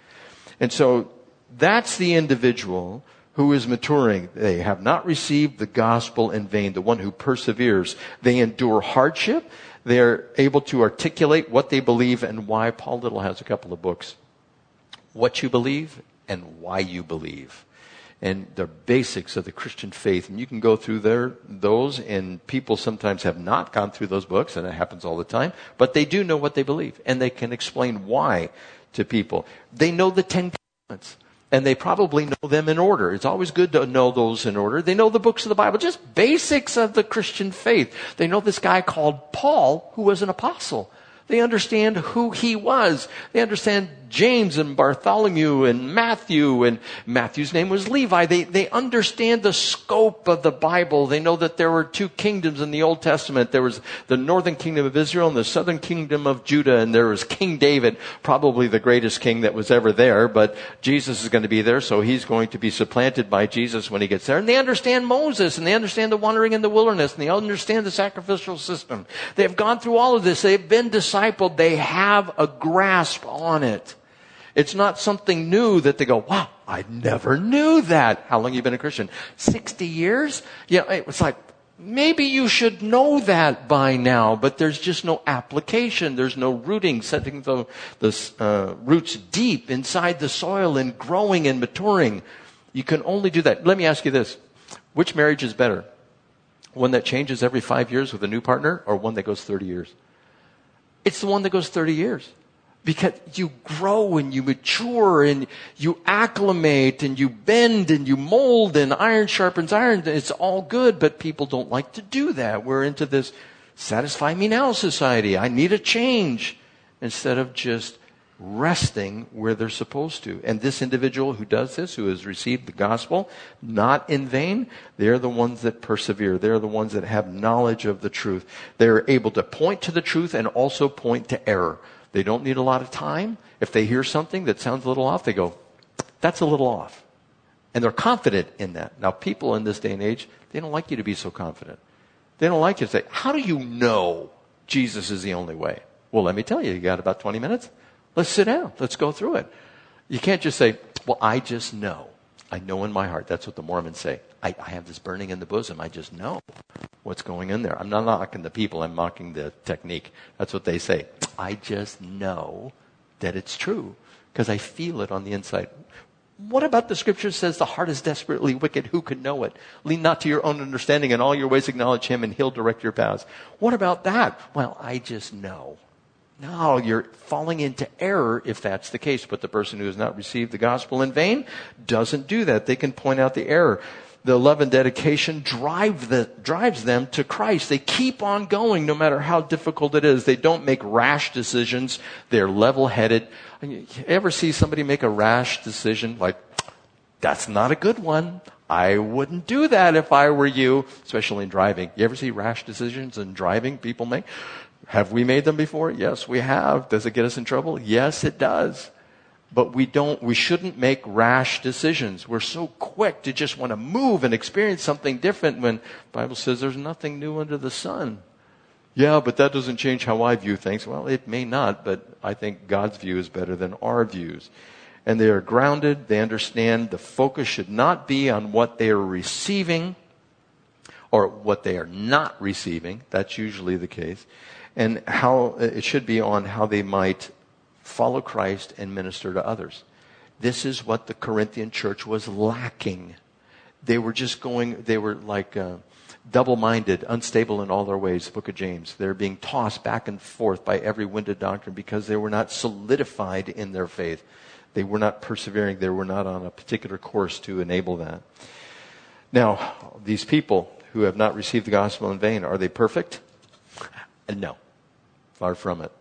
And so that's the individual who is maturing. They have not received the gospel in vain, the one who perseveres. They endure hardship. They're able to articulate what they believe and why. Paul Little has a couple of books. What you believe and why you believe and the basics of the Christian faith. And you can go through there, those, and people sometimes have not gone through those books, and it happens all the time, but they do know what they believe, and they can explain why to people. They know the Ten Commandments. And they probably know them in order. It's always good to know those in order. They know the books of the Bible, just basics of the Christian faith. They know this guy called Paul, who was an apostle. They understand who he was. They understand James and Bartholomew and Matthew, and Matthew's name was Levi. They, they understand the scope of the Bible. They know that there were two kingdoms in the Old Testament. There was the northern kingdom of Israel and the southern kingdom of Judah, and there was King David, probably the greatest king that was ever there, but Jesus is going to be there, so he's going to be supplanted by Jesus when he gets there. And they understand Moses, and they understand the wandering in the wilderness, and they understand the sacrificial system. They have gone through all of this. They've been discipled. They have a grasp on it. It's not something new that they go, wow, I never knew that. How long you been a Christian? 60 years? Yeah, it's like, maybe you should know that by now, but there's just no application. There's no rooting, setting the, the uh, roots deep inside the soil and growing and maturing. You can only do that. Let me ask you this. Which marriage is better? One that changes every five years with a new partner or one that goes 30 years? It's the one that goes 30 years because you grow and you mature and you acclimate and you bend and you mold and iron sharpens iron. It's all good, but people don't like to do that. We're into this satisfy me now society. I need a change instead of just resting where they're supposed to. And this individual who does this, who has received the gospel, not in vain, they're the ones that persevere. They're the ones that have knowledge of the truth. They're able to point to the truth and also point to error. They don't need a lot of time. If they hear something that sounds a little off, they go, that's a little off. And they're confident in that. Now, people in this day and age, they don't like you to be so confident. They don't like you to say, how do you know Jesus is the only way? Well, let me tell you, you got about 20 minutes? Let's sit down. Let's go through it. You can't just say, well, I just know. I know in my heart. That's what the Mormons say. I, I, have this burning in the bosom. I just know what's going in there. I'm not mocking the people. I'm mocking the technique. That's what they say. I just know that it's true because I feel it on the inside. What about the scripture says the heart is desperately wicked? Who can know it? Lean not to your own understanding and all your ways acknowledge him and he'll direct your paths. What about that? Well, I just know. No, you're falling into error if that's the case. But the person who has not received the gospel in vain doesn't do that. They can point out the error. The love and dedication drive the, drives them to Christ. They keep on going no matter how difficult it is. They don't make rash decisions. They're level headed. Ever see somebody make a rash decision like, that's not a good one. I wouldn't do that if I were you, especially in driving. You ever see rash decisions in driving people make? Have we made them before? Yes, we have. Does it get us in trouble? Yes, it does. But we don't, we shouldn't make rash decisions. We're so quick to just want to move and experience something different when the Bible says there's nothing new under the sun. Yeah, but that doesn't change how I view things. Well, it may not, but I think God's view is better than our views. And they are grounded. They understand the focus should not be on what they are receiving or what they are not receiving. That's usually the case and how it should be on how they might follow Christ and minister to others. This is what the Corinthian church was lacking. They were just going, they were like uh, double minded, unstable in all their ways, the book of James. They're being tossed back and forth by every winded doctrine because they were not solidified in their faith. They were not persevering. They were not on a particular course to enable that. Now, these people who have not received the gospel in vain, are they perfect? No. Far from it.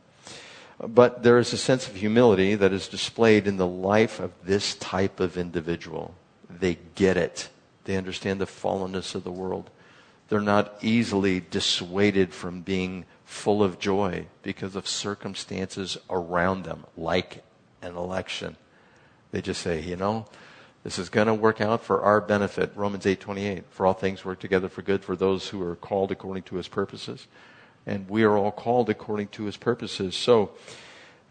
But there is a sense of humility that is displayed in the life of this type of individual. They get it. They understand the fallenness of the world. They're not easily dissuaded from being full of joy because of circumstances around them, like an election. They just say, you know, this is going to work out for our benefit. Romans 8:28. For all things work together for good for those who are called according to his purposes and we are all called according to his purposes. So,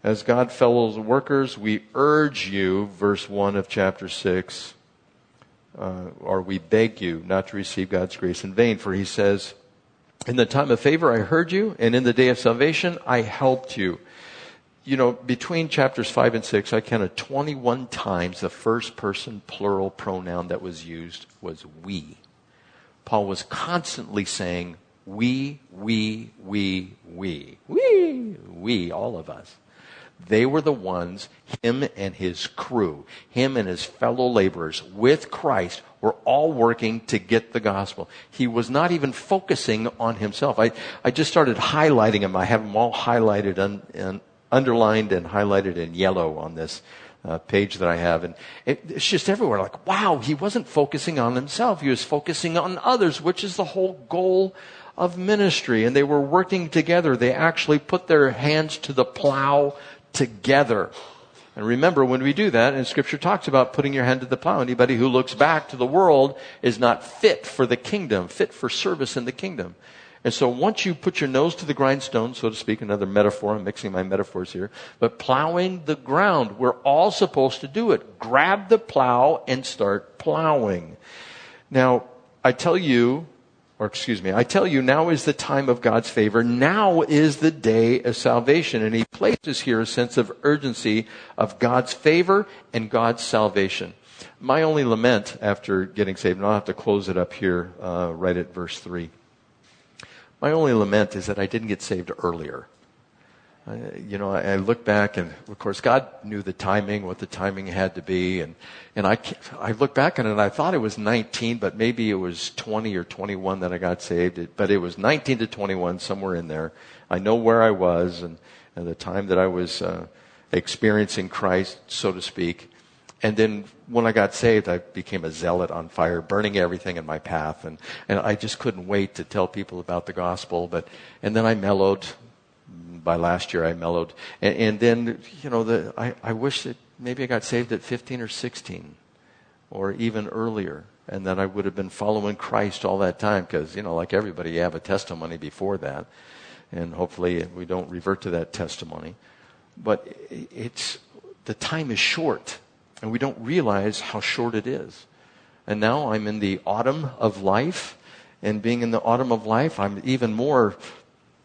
as God fellow workers, we urge you, verse 1 of chapter 6, uh, or we beg you not to receive God's grace in vain. For he says, In the time of favor I heard you, and in the day of salvation I helped you. You know, between chapters 5 and 6, I counted 21 times the first person plural pronoun that was used was we. Paul was constantly saying, we, we, we, we, we, we, all of us. They were the ones, him and his crew, him and his fellow laborers with Christ were all working to get the gospel. He was not even focusing on himself. I, I just started highlighting him. I have them all highlighted and, and underlined and highlighted in yellow on this uh, page that I have. And it, it's just everywhere. Like, wow, he wasn't focusing on himself. He was focusing on others, which is the whole goal of ministry and they were working together. They actually put their hands to the plow together. And remember, when we do that, and scripture talks about putting your hand to the plow, anybody who looks back to the world is not fit for the kingdom, fit for service in the kingdom. And so once you put your nose to the grindstone, so to speak, another metaphor, I'm mixing my metaphors here, but plowing the ground, we're all supposed to do it. Grab the plow and start plowing. Now, I tell you, or excuse me, I tell you, now is the time of God's favor. Now is the day of salvation. And he places here a sense of urgency of God's favor and God's salvation. My only lament after getting saved, and I'll have to close it up here uh, right at verse 3. My only lament is that I didn't get saved earlier. You know, I, I look back, and of course, God knew the timing, what the timing had to be, and and I I look back on it, and I thought it was 19, but maybe it was 20 or 21 that I got saved. But it was 19 to 21, somewhere in there. I know where I was, and, and the time that I was uh, experiencing Christ, so to speak. And then when I got saved, I became a zealot on fire, burning everything in my path. And, and I just couldn't wait to tell people about the gospel. But, and then I mellowed. By last year, I mellowed. And, and then, you know, the, I, I wish that maybe I got saved at 15 or 16 or even earlier. And that I would have been following Christ all that time because, you know, like everybody, you have a testimony before that. And hopefully we don't revert to that testimony. But it's, the time is short and we don't realize how short it is. And now I'm in the autumn of life, and being in the autumn of life, I'm even more,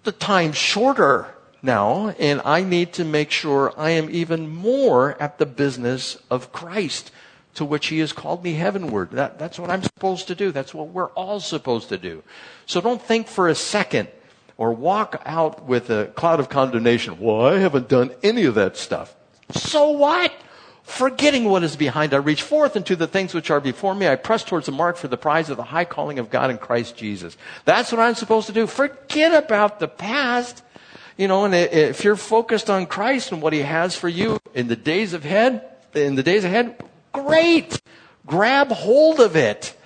the time shorter now, and I need to make sure I am even more at the business of Christ to which He has called me heavenward. That, that's what I'm supposed to do. That's what we're all supposed to do. So don't think for a second or walk out with a cloud of condemnation. Well, I haven't done any of that stuff. So what? Forgetting what is behind, I reach forth into the things which are before me. I press towards the mark for the prize of the high calling of God in Christ Jesus. That's what I'm supposed to do. Forget about the past. You know, and if you're focused on Christ and what He has for you in the days ahead, in the days ahead, great. Grab hold of it.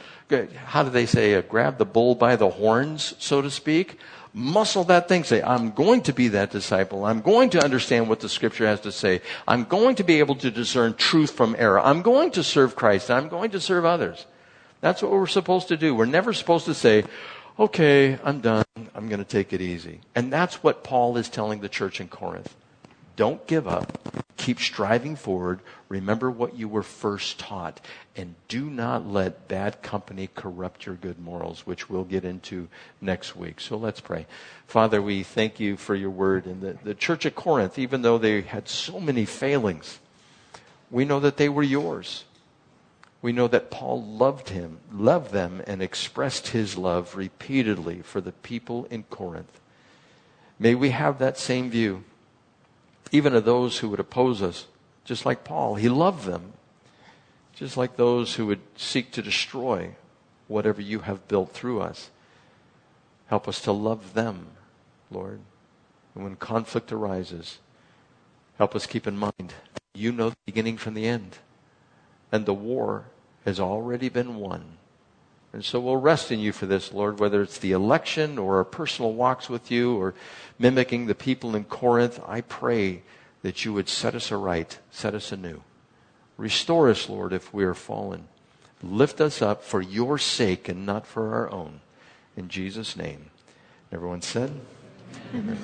How do they say? Uh, grab the bull by the horns, so to speak muscle that thing. Say, I'm going to be that disciple. I'm going to understand what the scripture has to say. I'm going to be able to discern truth from error. I'm going to serve Christ. I'm going to serve others. That's what we're supposed to do. We're never supposed to say, okay, I'm done. I'm going to take it easy. And that's what Paul is telling the church in Corinth. Don't give up. Keep striving forward. Remember what you were first taught. And do not let bad company corrupt your good morals, which we'll get into next week. So let's pray. Father, we thank you for your word. And the, the church at Corinth, even though they had so many failings, we know that they were yours. We know that Paul loved him, loved them, and expressed his love repeatedly for the people in Corinth. May we have that same view even of those who would oppose us, just like Paul. He loved them, just like those who would seek to destroy whatever you have built through us. Help us to love them, Lord. And when conflict arises, help us keep in mind you know the beginning from the end. And the war has already been won. And so we'll rest in you for this, Lord, whether it's the election or our personal walks with you or mimicking the people in Corinth. I pray that you would set us aright, set us anew. Restore us, Lord, if we are fallen. Lift us up for your sake and not for our own. In Jesus' name. Everyone said? Amen.